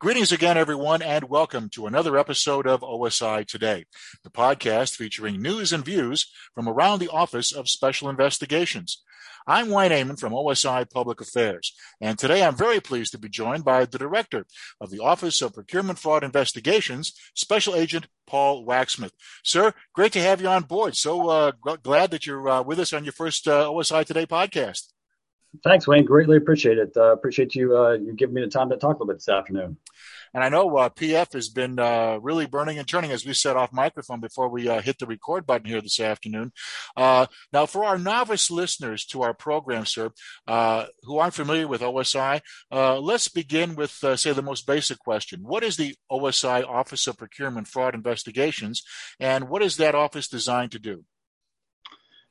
Greetings again, everyone, and welcome to another episode of OSI Today, the podcast featuring news and views from around the Office of Special Investigations. I'm Wayne Amon from OSI Public Affairs, and today I'm very pleased to be joined by the Director of the Office of Procurement Fraud Investigations, Special Agent Paul Wachsmuth. Sir, great to have you on board. So uh, glad that you're uh, with us on your first uh, OSI Today podcast. Thanks, Wayne. Greatly appreciate it. Uh, appreciate you uh, you giving me the time to talk a little bit this afternoon. And I know uh, PF has been uh, really burning and turning as we set off microphone before we uh, hit the record button here this afternoon. Uh, now, for our novice listeners to our program, sir, who aren't familiar with OSI, let's begin with, say, the most basic question: What is the OSI Office of Procurement Fraud Investigations, and what is that office designed to do?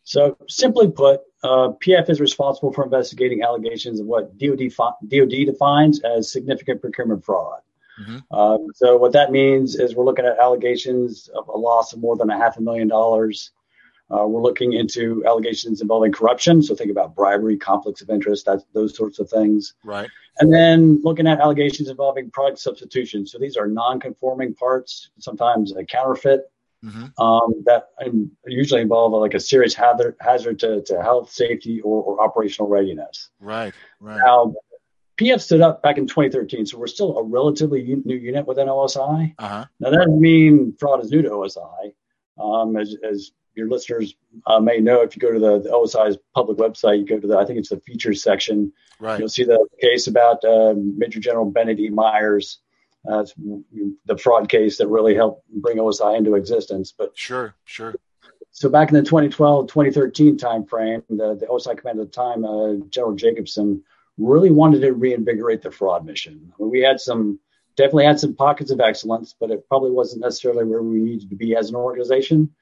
So, simply put, uh, PF is responsible for investigating allegations of what DoD, DoD defines as significant procurement fraud. Mm-hmm. Um, so, what that means is we're looking at allegations of a loss of more than a half a million dollars. Uh, we're looking into allegations involving corruption. So, think about bribery, conflicts of interest, that's, those sorts of things. Right. And then looking at allegations involving product substitution. So, these are non conforming parts, sometimes a counterfeit Mm-hmm. Um, that usually involve like a serious hazard, hazard to, to health, safety, or, or operational readiness. Right, right. Now, PF stood up back in 2013, so we're still a relatively new unit within OSI. Uh-huh. Now, that doesn't mean fraud is new to OSI. Um, as, as your listeners uh, may know, if you go to the, the, OSI's public website, you go to the, I think it's the features section. Right. You'll see the case about uh, Major General Bennett E. Myers uh, the fraud case that really helped bring OSI into existence. But sure, sure. So back in the 2012, 2013 timeframe, the, the OSI commander at the time, uh, General Jacobson, really wanted to reinvigorate the fraud mission. I mean, we had some, definitely had some pockets of excellence, but it probably wasn't necessarily where we needed to be as an organization.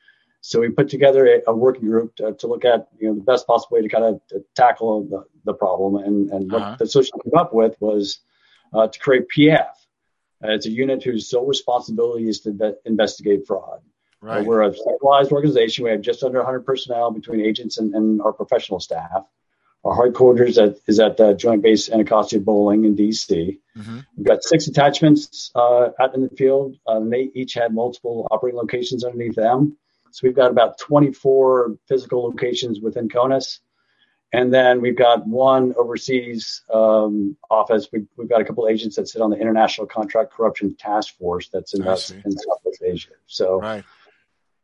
So we put together a, a working group to, to, look at, you know, the best possible way to kind of to tackle the, the problem. And, and uh-huh. what the solution came up with was uh, to create PF, uh, it's a unit whose sole responsibility is to investigate fraud. Uh, right. Uh, we're a centralized organization. We have just under 100 personnel between agents and, and our professional staff. Our headquarters at, is at the Joint Base Anacostia Bolling in D.C. Mm-hmm. We've got six attachments uh, out in the field. Uh, they each have multiple operating locations underneath them. So we've got about 24 physical locations within CONUS. And then we've got one overseas um, office. We've, we've got a couple of agents that sit on the International Contract Corruption Task Force that's in, in Southeast Asia. So, right.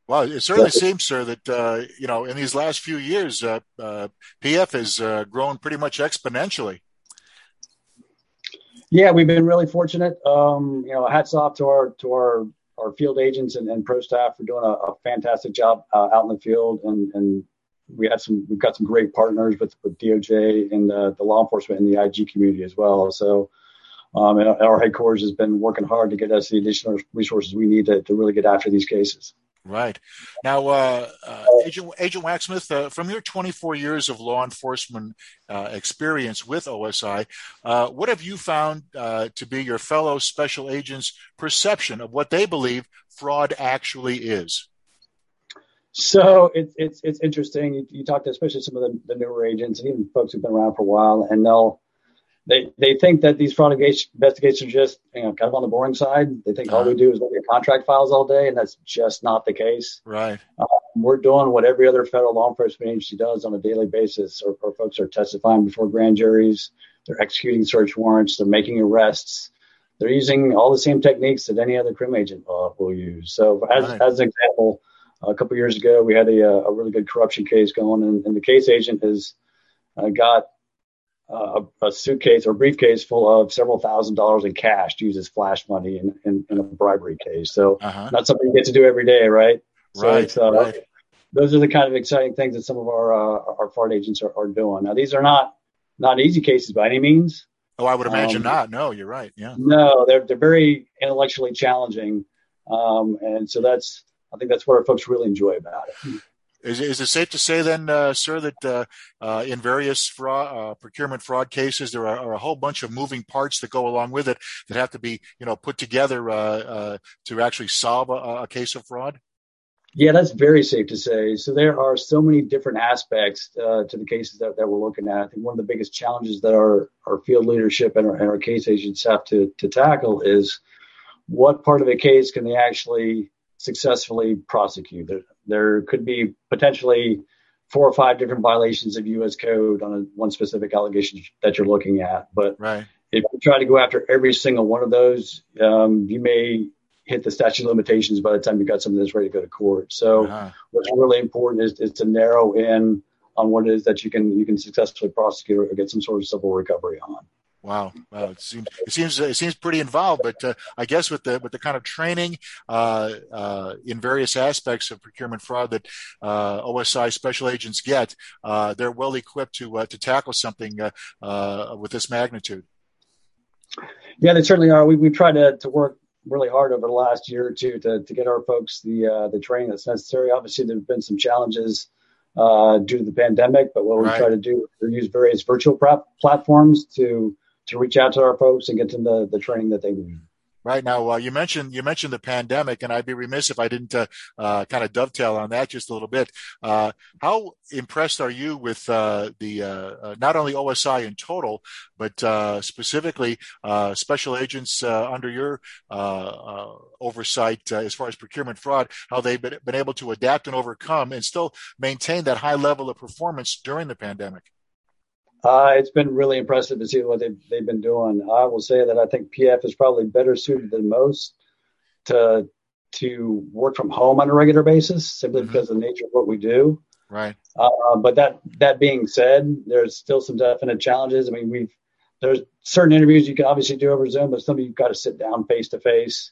Well, it certainly seems, sir, that uh, you know in these last few years, uh, uh, PF has uh, grown pretty much exponentially. Yeah, we've been really fortunate. Um, you know, hats off to our to our our field agents and, and pro staff for doing a, a fantastic job uh, out in the field and, and we had some we've got some great partners with, with DOJ and uh, the law enforcement and the IG community as well. So um, and our headquarters has been working hard to get us the additional resources we need to, to really get after these cases. Right. Now, uh, uh, Agent, Agent Wachsmuth, uh, from your 24 years of law enforcement uh, experience with OSI, uh, what have you found uh, to be your fellow special agents' perception of what they believe fraud actually is? So it's it's it's interesting. You, you talk to especially some of the, the, newer agents and even folks who've been around for a while, and they'll they they think that these fraud investigations are just you know kind of on the boring side. They think uh-huh. all we do is look at contract files all day, and that's just not the case. Right. Um, we're doing what every other federal law enforcement agency does on a daily basis. Our, our folks are testifying before grand juries. They're executing search warrants. They're making arrests. They're using all the same techniques that any other crim agent uh, will use. So, as, right. as an example, a couple years ago, we had a, a really good corruption case going, and, and the case agent has uh, got uh, a suitcase or briefcase full of several thousand dollars in cash to use as flash money in, in, in a bribery case. So uh-huh. not something you get to do every day, right? So right, uh, right. Those are the kind of exciting things that some of our uh, our fraud agents are, are doing. Now these are not not easy cases by any means. Oh, I would imagine um, not. No, you're right. Yeah. No, they're they're very intellectually challenging, um, and so that's I think that's what our folks really enjoy about it. Is, is it safe to say then, uh, sir, that uh, uh, in various fraud, uh, procurement fraud cases, there are, are, a whole bunch of moving parts that go along with it that have to be, you know, put together uh, uh, to actually solve a, a, case of fraud? Yeah, that's very safe to say. So there are so many different aspects uh, to the cases that, that we're looking at. I think one of the biggest challenges that our, our field leadership and our, and our case agents have to, to tackle is what part of a case can they actually successfully prosecute. There, there could be potentially four or five different violations of U.S. code on a, one specific allegation that you're looking at. But right. if you try to go after every single one of those, um, you may hit the statute of limitations by the time you've got something that's ready to go to court. So uh-huh. what's really important is, is to narrow in on what it is that you can you can successfully prosecute or get some sort of civil recovery on. Wow, wow! It seems it seems it seems pretty involved, but uh, I guess with the with the kind of training uh, uh, in various aspects of procurement fraud that uh, OSI special agents get, uh, they're well equipped to uh, to tackle something with this magnitude. Yeah, they certainly are. We we try to to work really hard over the last year or two to, to get our folks the uh, the training that's necessary. Obviously, there have been some challenges uh, due to the pandemic, but what we try to do is use various virtual platforms to to reach out to our folks and get them the, the training that they need. Right now, uh, you mentioned you mentioned the pandemic, and I'd be remiss if I didn't uh, uh, kind of dovetail on that just a little bit. Uh, how impressed are you with uh, the uh, not only OSI in total, but specifically special agents under your oversight as far as procurement fraud? How they've been, been able to adapt and overcome, and still maintain that high level of performance during the pandemic. Uh, it's been really impressive to see what they've, they've been doing. I will say that I think PF is probably better suited than most to to work from home on a regular basis, simply mm-hmm. because of the nature of what we do. Right. Uh, but that that being said, there's still some definite challenges. I mean, we've there's certain interviews you can obviously do over Zoom, but some of you've got to sit down face to face.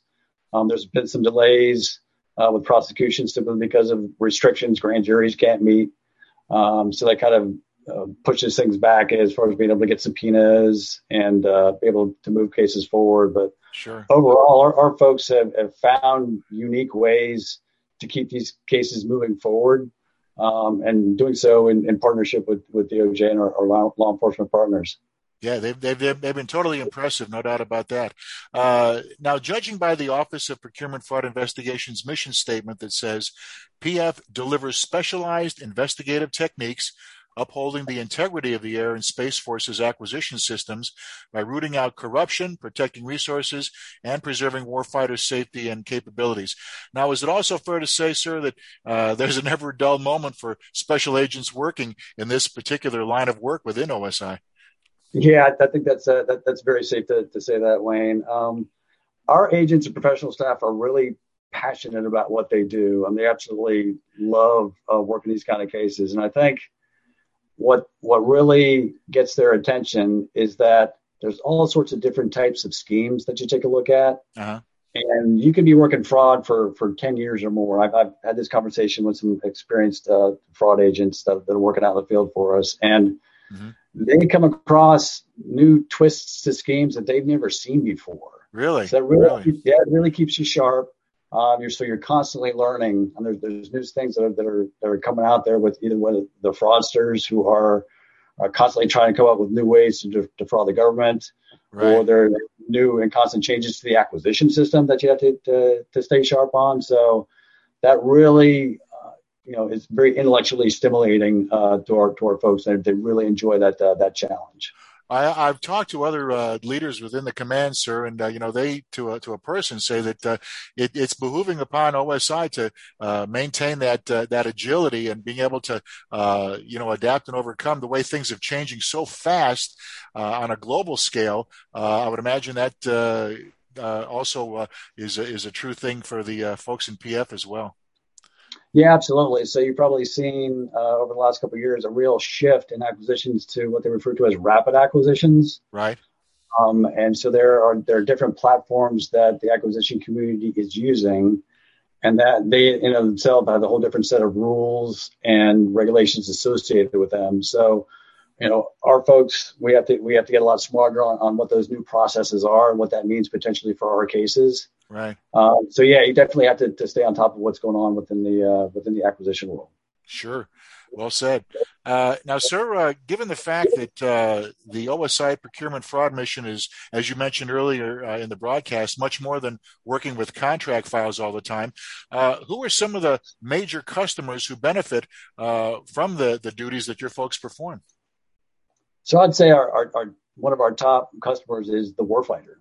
There's been some delays uh, with prosecutions simply because of restrictions. Grand juries can't meet, um, so that kind of uh, pushes things back as far as being able to get subpoenas and uh, be able to move cases forward. But sure. overall, our, our folks have, have, found unique ways to keep these cases moving forward um, and doing so in, in, partnership with, with DOJ and our, our law, law enforcement partners. Yeah, they've, they've, they've been totally impressive, no doubt about that. Uh, now, judging by the Office of Procurement Fraud Investigations mission statement that says PF delivers specialized investigative techniques upholding the integrity of the Air and Space Force's acquisition systems by rooting out corruption, protecting resources, and preserving warfighter safety and capabilities. Now, is it also fair to say, sir, that uh, there's a never dull moment for special agents working in this particular line of work within OSI? Yeah, I think that's uh, that, that's very safe to, to say that, Wayne. Um, our agents and professional staff are really passionate about what they do, and they absolutely love uh, working these kind of cases. And I think what what really gets their attention is that there's all sorts of different types of schemes that you take a look at. Uh-huh. And you can be working fraud for, for 10 years or more. I've, I've had this conversation with some experienced uh, fraud agents that, that, are working out in the field for us. And mm-hmm. they come across new twists to schemes that they've never seen before. Really? So that really, really? yeah, it really keeps you sharp. Um, you're so you're constantly learning, and there's there's new things that are that are that are coming out there with either with the fraudsters who are, are constantly trying to come up with new ways to defraud the government, right. or there are new and constant changes to the acquisition system that you have to to, to stay sharp on. So that really, uh, you know, is very intellectually stimulating uh, to our to our folks. They, they really enjoy that uh, that challenge. I, have talked to other uh, leaders within the command, sir, and uh, you know they to a, to a person say that uh, it, it's behooving upon OSI to uh, maintain that uh, that agility and being able to uh, you know adapt and overcome the way things are changing so fast on a global scale. I would imagine that also is a, is a true thing for the folks in PF as well. Yeah, absolutely. So you've probably seen uh, over the last couple of years a real shift in acquisitions to what they refer to as rapid acquisitions. Right. Um, and so there are there are different platforms that the acquisition community is using, and that they in of themselves have a whole different set of rules and regulations associated with them. So, you know, our folks we have to we have to get a lot smarter on, on what those new processes are and what that means potentially for our cases. Right. Um, so yeah, you definitely have to, to stay on top of what's going on within the uh, within the acquisition world. Sure. Well said. Uh, now, sir, uh, given the fact that uh, the OSI procurement fraud mission is, as you mentioned earlier uh, in the broadcast, much more than working with contract files all the time, uh, who are some of the major customers who benefit uh, from the, the duties that your folks perform? So I'd say our, our, our one of our top customers is the warfighter.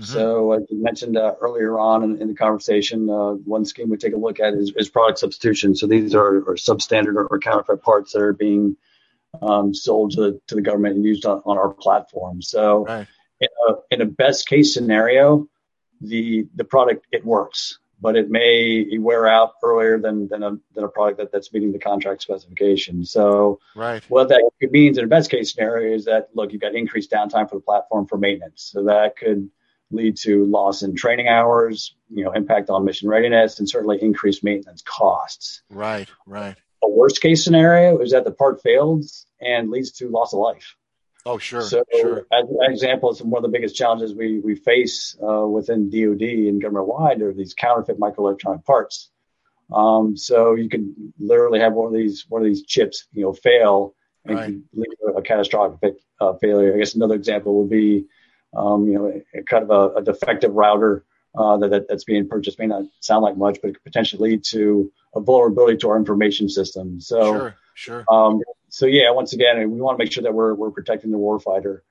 Mm-hmm. So, as you mentioned uh, earlier on in, in the conversation, uh, one scheme we take a look at is, is product substitution. So, these are, are substandard or, or, counterfeit parts that are being um, sold to, to the government and used on, on our platform. So, right. in, a, in a best case scenario, the the product it works, but it may wear out earlier than than a, than a product that, that's meeting the contract specification. So, right. what that means in a best case scenario is that look, you've got increased downtime for the platform for maintenance. So that could lead to loss in training hours, you know, impact on mission readiness, and certainly increased maintenance costs. Right, right. A worst case scenario is that the part fails and leads to loss of life. Oh, sure. So, sure. as an example, it's one of the biggest challenges we, we face uh, within DoD and government wide are these counterfeit microelectronic parts. Um, so you can literally have one of these one of these chips, you know, fail and right. lead to a catastrophic uh, failure. I guess another example would be um, you know, a, kind of a, a defective router uh, that, that's being purchased may not sound like much, but it could potentially lead to a vulnerability to our information system. So, sure, sure. Um, so yeah, once again, we want to make sure that we're we're protecting the warfighter.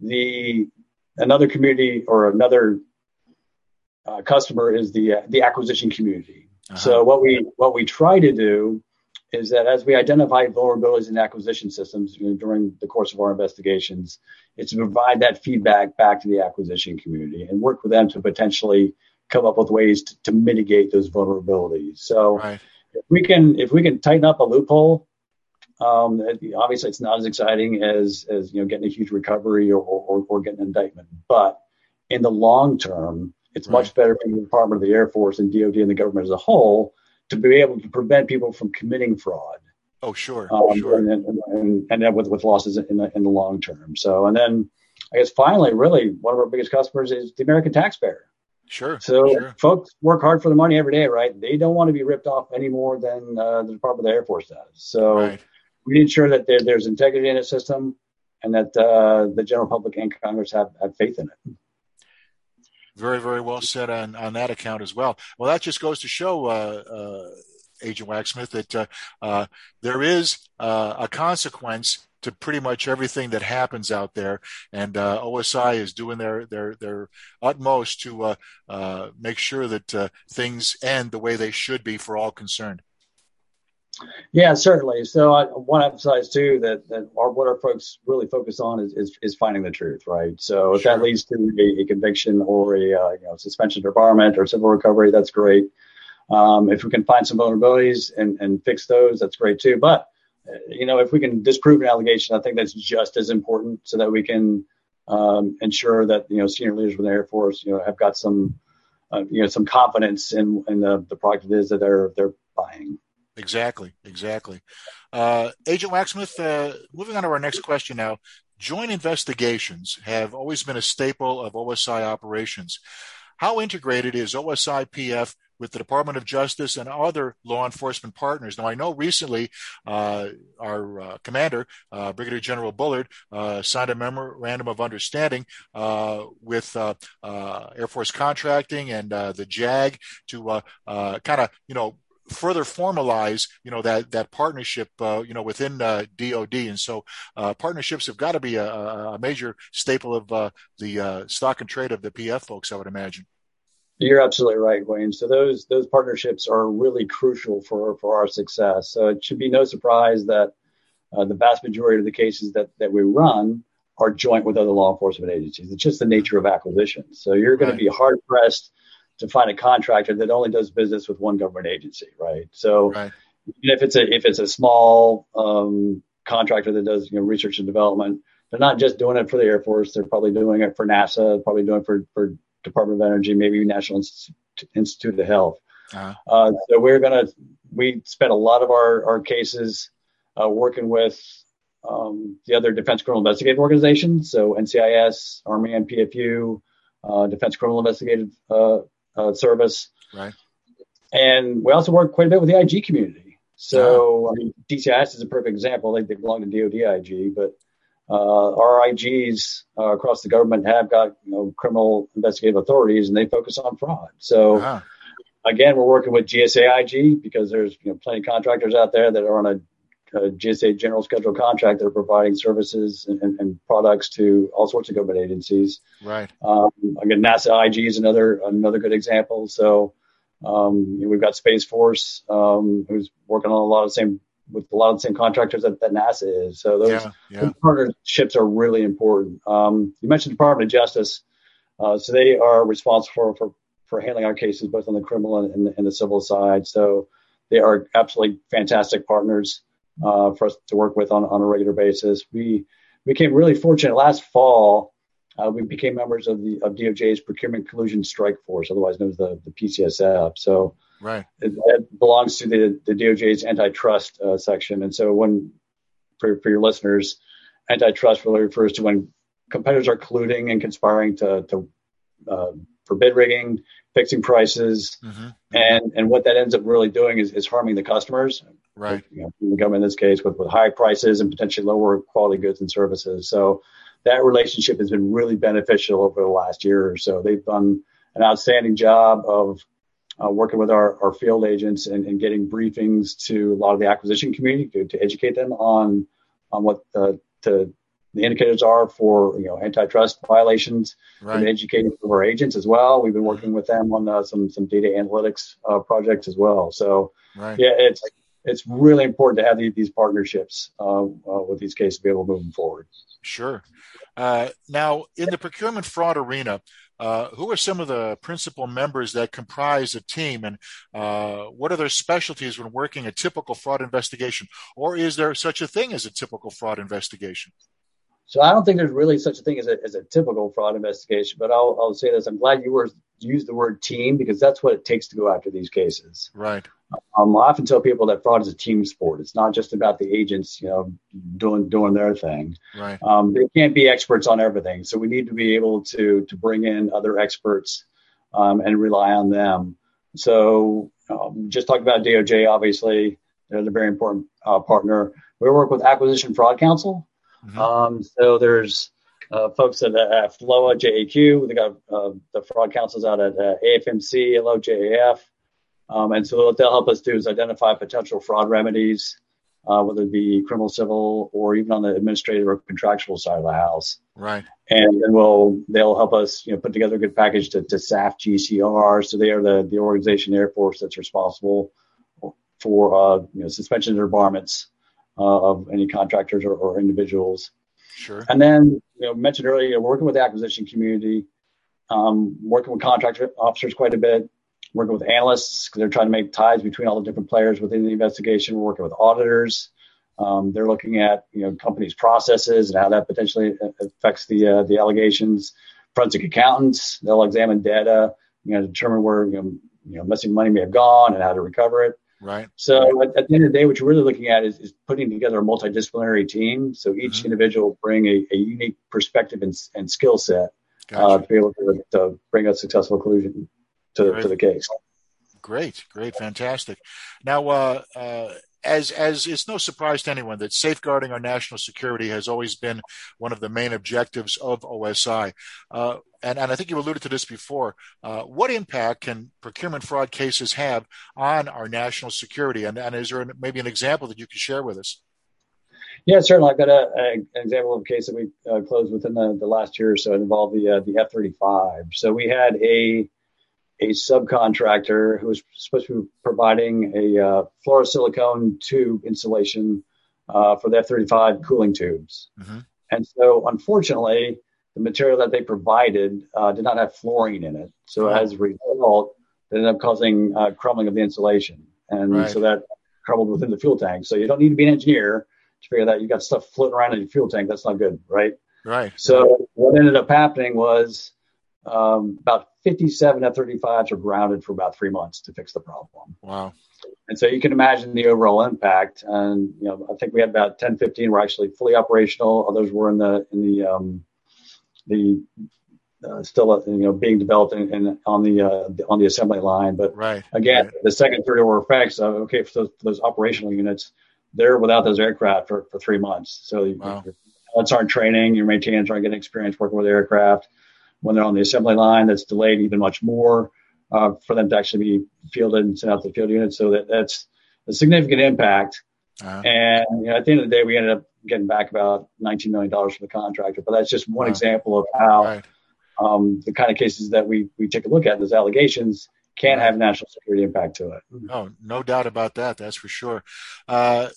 The another community or another uh, customer is the uh, the acquisition community. Uh-huh. So what we what we try to do is that as we identify vulnerabilities in acquisition systems you know, during the course of our investigations, it's to provide that feedback back to the acquisition community and work with them to potentially come up with ways to, to mitigate those vulnerabilities. So right. if we can if we can tighten up a loophole, um, obviously it's not as exciting as as you know getting a huge recovery or, or, or getting an indictment, but in the long term, it's right. much better for the Department of the Air Force and DoD and the government as a whole to be able to prevent people from committing fraud. Oh, sure, um, sure. And, and, and, with, with losses in the, in the long term. So, and then I guess finally, really, one of our biggest customers is the American taxpayer. Sure. So sure. folks work hard for the money every day, right? They don't want to be ripped off any more than uh, the Department of the Air Force does. So right. We ensure that there, there's integrity in the system and that uh, the general public and Congress have, have faith in it. Very, very well said on, on that account as well. Well, that just goes to show, uh, uh, Agent Wachsmuth, that uh, uh there is uh, a consequence to pretty much everything that happens out there, and uh, OSI is doing their their their utmost to make sure that things end the way they should be for all concerned. Yeah, certainly. So I want to emphasize too that that our, what our folks really focus on is, is, is finding the truth, right? So if sure. that leads to a, a conviction or a uh, you know suspension debarment or civil recovery, that's great. Um, if we can find some vulnerabilities and, and fix those, that's great too. But uh, you know, if we can disprove an allegation, I think that's just as important so that we can um, ensure that you know senior leaders within the Air Force, you know, have got some uh, you know some confidence in in the, the product it is that they're they're buying. Exactly, exactly. Uh, Agent Wachsmuth, uh, moving on to our next question now. Joint investigations have always been a staple of OSI operations. How integrated is OSI PF with the Department of Justice and other law enforcement partners. Now, I know recently uh, our uh, commander, uh, Brigadier General Bullard, uh, signed a memorandum of understanding uh, with uh, Air Force Contracting and the JAG to kind of, you know, further formalize, you know, that that partnership, uh, you know, within uh, DoD. And so, uh, partnerships have got to be a, a, major staple of uh, the uh, stock and trade of the PF folks, I would imagine. You're absolutely right, Wayne. So those those partnerships are really crucial for for our success. So it should be no surprise that uh, the vast majority of the cases that that we run are joint with other law enforcement agencies. It's just the nature of acquisition. So you're going right. to be hard pressed to find a contractor that only does business with one government agency, right? So right. if it's a if it's a small um, contractor that does you know research and development, they're not just doing it for the Air Force. They're probably doing it for NASA, probably doing it for for Department of Energy, maybe National Institute, Institute of Health. Uh-huh. Uh, so we're gonna we spent a lot of our our cases uh, working with um, the other Defense Criminal Investigative Organizations, so NCIS, Army MPFU, uh, Defense Criminal Investigative uh, service. Right. And we also work quite a bit with the IG community. So I mean, DCIS is a perfect example. They, they belong to DoDIG, but uh, our IGs uh, across the government have got you know criminal investigative authorities, and they focus on fraud. So uh-huh. again, we're working with GSA IG because there's you know plenty of contractors out there that are on a, a GSA general schedule contract that are providing services and, and, and, products to all sorts of government agencies. Right. Um, again, NASA IG is another another good example. So um, you know, we've got Space Force, um, who's working on a lot of the same with a lot of the same contractors that, that NASA is. So those, yeah, yeah. partnerships are really important. Um, you mentioned Department of Justice, uh, so they are responsible for, for, for handling our cases both on the criminal and, and, the, and the civil side. So they are absolutely fantastic partners uh, for us to work with on, on a regular basis. We became really fortunate last fall uh, we became members of the of DOJ's Procurement Collusion Strike Force, otherwise known as the, the PCSF. So right, it, it belongs to the, the DOJ's antitrust uh, section. And so when for, for your listeners, antitrust really refers to when competitors are colluding and conspiring to, to uh, for bid rigging, fixing prices, mm-hmm. and and what that ends up really doing is, is harming the customers. Right. You know, the government in this case with, with high prices and potentially lower quality goods and services. So that relationship has been really beneficial over the last year or so. They've done an outstanding job of uh, working with our, our field agents and, and, getting briefings to a lot of the acquisition community to, to educate them on on what the, the, the indicators are for you know antitrust violations right. and educating our agents as well. We've been working with them on uh, some some data analytics uh, projects as well. So right. yeah, it's it's really important to have these, partnerships uh, uh, with these cases to be able to move them forward. Sure. Uh, now, in the procurement fraud arena, uh, who are some of the principal members that comprise a team, and uh, what are their specialties when working a typical fraud investigation? Or is there such a thing as a typical fraud investigation? So I don't think there's really such a thing as a, as a typical fraud investigation, but I'll, I'll say this. I'm glad you were used the word team because that's what it takes to go after these cases. Right. Um, I often tell people that fraud is a team sport. It's not just about the agents, you know, doing doing their thing. Right. Um, they can't be experts on everything, so we need to be able to to bring in other experts um, and rely on them. So um, just talk about DOJ. Obviously, they're a very important uh, partner. We work with Acquisition Fraud Counsel. Mm-hmm. Um, so there's uh, folks at uh, FLOA, JAQ. They got uh, the fraud counsels out at uh, AFMC, LOJAF. Um, and so what they'll help us do is identify potential fraud remedies, uh, whether it be criminal, civil, or even on the administrative or contractual side of the house. Right. And then we'll they'll help us, you know, put together a good package to, to SAF GCR. So they are the the organization Air Force that's responsible for uh, you know suspension of debarments uh, of any contractors or, or individuals. Sure. And then, you know, mentioned earlier, working with the acquisition community, um, working with contractor officers quite a bit, working with analysts because they're trying to make ties between all the different players within the investigation. We're working with auditors. Um, they're looking at you know companies' processes and how that potentially affects the uh, the allegations. Forensic accountants they'll examine data, you know, determine where you know, you know missing money may have gone and how to recover it. Right. So at, at, the end of the day, what you're really looking at is, is putting together a multidisciplinary team. So each mm-hmm. individual bring a, a, unique perspective and, and skill set gotcha. uh, to be able to, to, bring a successful conclusion to, to the case. Great, great, fantastic. Now, uh, uh, as as it's no surprise to anyone that safeguarding our national security has always been one of the main objectives of OSI. Uh, and, and I think you alluded to this before. Uh, what impact can procurement fraud cases have on our national security? And, and is there maybe an example that you could share with us? Yeah, certainly. I've got a, a, an example of a case that we uh, closed within the, the last year or so. It involved the uh, the F thirty five. So we had a a subcontractor who was supposed to be providing a uh, fluorosilicone tube insulation uh, for the F-35 cooling tubes. Mm-hmm. And so, unfortunately, the material that they provided uh, did not have fluorine in it. So, as a result, it ended up causing uh, crumbling of the insulation. And right. so that crumbled within the fuel tank. So, you don't need to be an engineer to figure that you've got stuff floating around in your fuel tank. That's not good, right? Right. So, what ended up happening was um, about 57 F-35s are grounded for about three months to fix the problem. Wow. And so you can imagine the overall impact. And, you know, I think we had about 10, 15 were actually fully operational. Others were in the, in the, um, the uh, still you know being developed in on the uh, on the assembly line. But right. again, right. the second, third order effects. Uh, okay, for those, for those, operational units, they're without those aircraft for, for three months. So wow. your pilots aren't training, your maintainers aren't getting experience working with aircraft. When they're on the assembly line, that's delayed even much more uh, for them to actually be fielded and sent out to the field units. So that that's a significant impact. Uh-huh. And you know, at the end of the day, we ended up getting back about $19 million from the contractor. But that's just one wow. example of how right. um, the kind of cases that we, we take a look at, those allegations, can have national security impact to it. No, no doubt about that. That's for sure. Uh,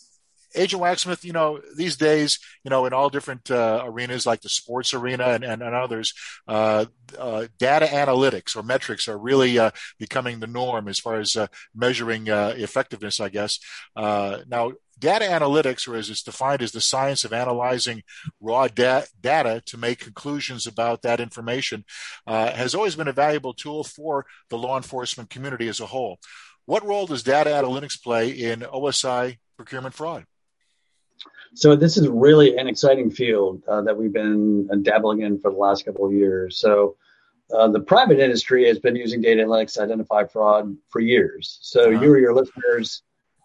Agent Wachsmuth, you know, these days, you know, in all different uh, arenas like the sports arena and, and, and others, uh, uh, data analytics or metrics are really uh, becoming the norm as far as uh, measuring uh, effectiveness, I guess. now, data analytics, or as it's defined as the science of analyzing raw da- data to make conclusions about that information, has always been a valuable tool for the law enforcement community as a whole. What role does data analytics play in OSI procurement fraud? So this is really an exciting field uh, that we've been uh, dabbling in for the last couple of years. So uh, the private industry has been using data analytics to identify fraud for years. So uh-huh. you or your listeners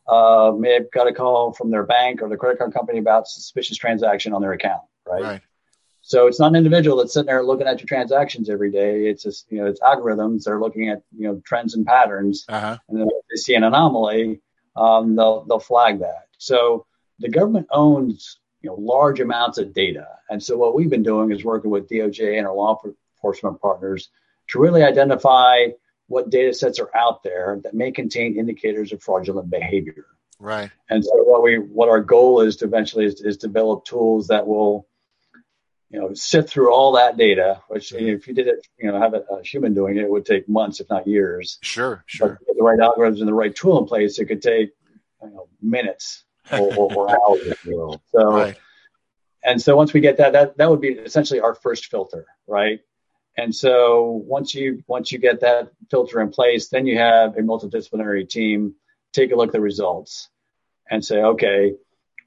uh, may have got a call from their bank or the credit card company about suspicious transaction on their account, right? right. So it's not an individual that's sitting there looking at your transactions every day. It's just, you know, it's algorithms. They're looking at, you know, trends and patterns. Uh-huh. And then if they see an anomaly, um, they'll, they'll flag that. So the government owns you know large amounts of data, and so what we've been doing is working with DOJ and our law enforcement partners to really identify what data sets are out there that may contain indicators of fraudulent behavior. Right. And so what we what our goal is to eventually is, is develop tools that will you know sift through all that data which know, if you did it you know have a, a, human doing it it would take months if not years. Sure sure. the right algorithms and the right tool in place it could take you know minutes or, or, or hours, if you will. So, right. and so once we get that, that that would be essentially our first filter, right? And so once you once you get that filter in place, then you have a multidisciplinary team take a look at the results and say, okay,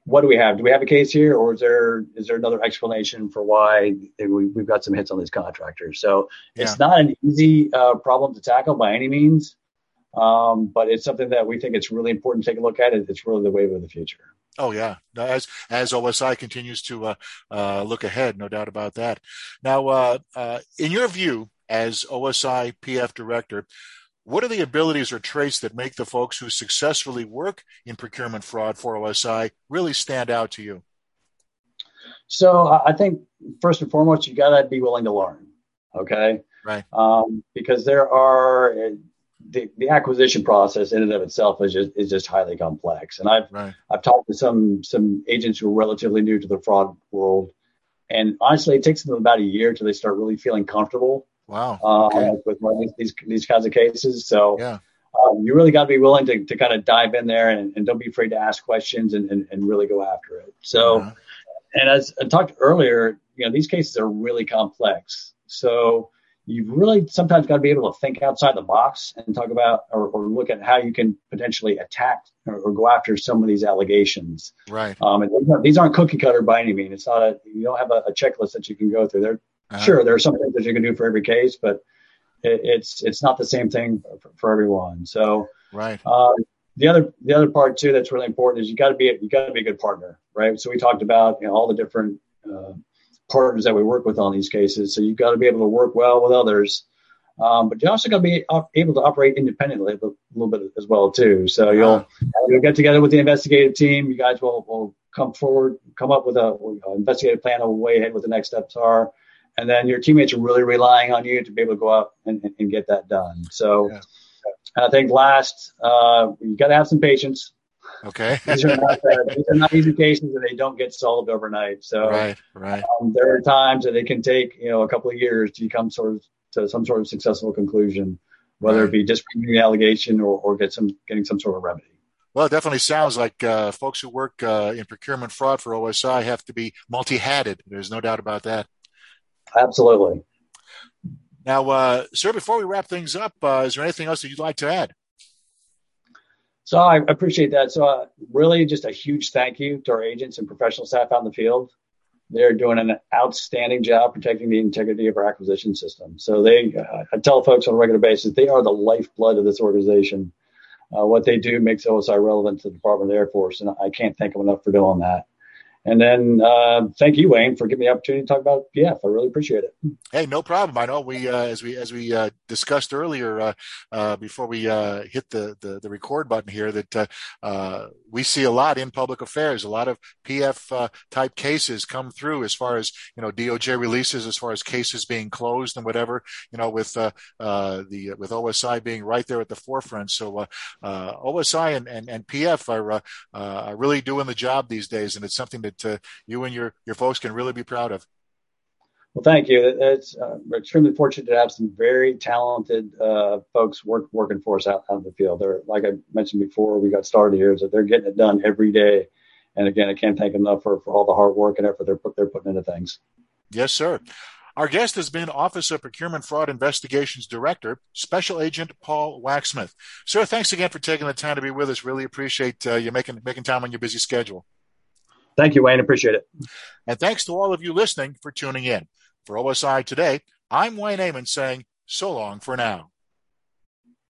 what do we have? Do we have a case here, or is there is there another explanation for why we, have got some hits on these contractors? So yeah. it's not an easy uh, problem to tackle by any means. Um, but it's something that we think it's really important to take a look at. It. It's really the wave of the future. Oh yeah, as as OSI continues to uh, uh, look ahead, no doubt about that. Now, uh, uh in your view, as OSI PF director, what are the abilities or traits that make the folks who successfully work in procurement fraud for OSI really stand out to you? So I think first and foremost, you got to be willing to learn. Okay. Right. Um, because there are the, the acquisition process in and of itself is just is just highly complex. And I've right. I've talked to some some agents who are relatively new to the fraud world, and honestly, it takes them about a year till they start really feeling comfortable. Wow. Uh, okay. With these, these these kinds of cases, so yeah. Um, you really got to be willing to, to kind of dive in there and, and don't be afraid to ask questions and, and, and really go after it. So, uh-huh. and as I talked earlier, you know, these cases are really complex. So you've really sometimes got to be able to think outside the box and talk about or, or look at how you can potentially attack or, or, go after some of these allegations. Right. Um, and these aren't cookie cutter by any means. It's not a you don't have a, a checklist that you can go through. There, uh-huh. sure, there are some things that you can do for every case, but it, it's it's not the same thing for, for everyone. So right. Uh, the other the other part too that's really important is you got to be you got to be a good partner, right? So we talked about you know all the different uh, partners that we work with on these cases. So you've got to be able to work well with others, um, but you're also going to be able to operate independently a little bit as well too. So you'll you'll get together with the investigative team. You guys will will come forward, come up with a, a investigative plan of way ahead what the next steps are, and then your teammates are really relying on you to be able to go out and, and, and get that done. So. Yeah. I think last, uh, you got to have some patience. Okay. these, are not, uh, these are not easy cases and they don't get solved overnight. So right, right. Um, there are times that it can take, you know, a couple of years to come sort of to some sort of successful conclusion, whether right. it be disproving the allegation or, or get some getting some sort of remedy. Well, it definitely sounds like uh, folks who work uh, in procurement fraud for OSI have to be multi-hatted. There's no doubt about that. Absolutely. Now, uh, sir, before we wrap things up, uh, is there anything else that you'd like to add? So I appreciate that. So uh, really, just a huge thank you to our agents and professional staff out in the field. they're doing an outstanding job protecting the integrity of our acquisition system. So they, uh, I tell folks on a regular basis, they are the lifeblood of this organization. Uh, what they do makes OSI relevant to the Department of the Air Force, and I can't thank them enough for doing that. And then uh, thank you, Wayne, for giving me the opportunity to talk about PF. I really appreciate it. Hey, no problem. I know we, uh, as we as we uh, discussed earlier uh, uh, before we uh, hit the, the, the record button here, that uh, uh, we see a lot in public affairs. A lot of PF uh, type cases come through as far as you know DOJ releases, as far as cases being closed and whatever. You know, with the with OSI being right there at the forefront. So OSI and, and, and PF are are really doing the job these days, and it's something that uh, you and your your folks can really be proud of. Well, thank you. It's uh, we're extremely fortunate to have some very talented uh, folks work, working for us out, out in the field. They're like I mentioned before, we got started here, is that they're getting it done every day. And again, I can't thank enough for, for all the hard work and effort they're they're putting into things. Yes, sir. Our guest has been Office of Procurement Fraud Investigations Director, Special Agent Paul Wachsmuth. Sir, thanks again for taking the time to be with us. Really appreciate uh, you making making time on your busy schedule. Thank you, Wayne. Appreciate it. And thanks to all of you listening for tuning in. For OSI Today, I'm Wayne Amon saying so long for now.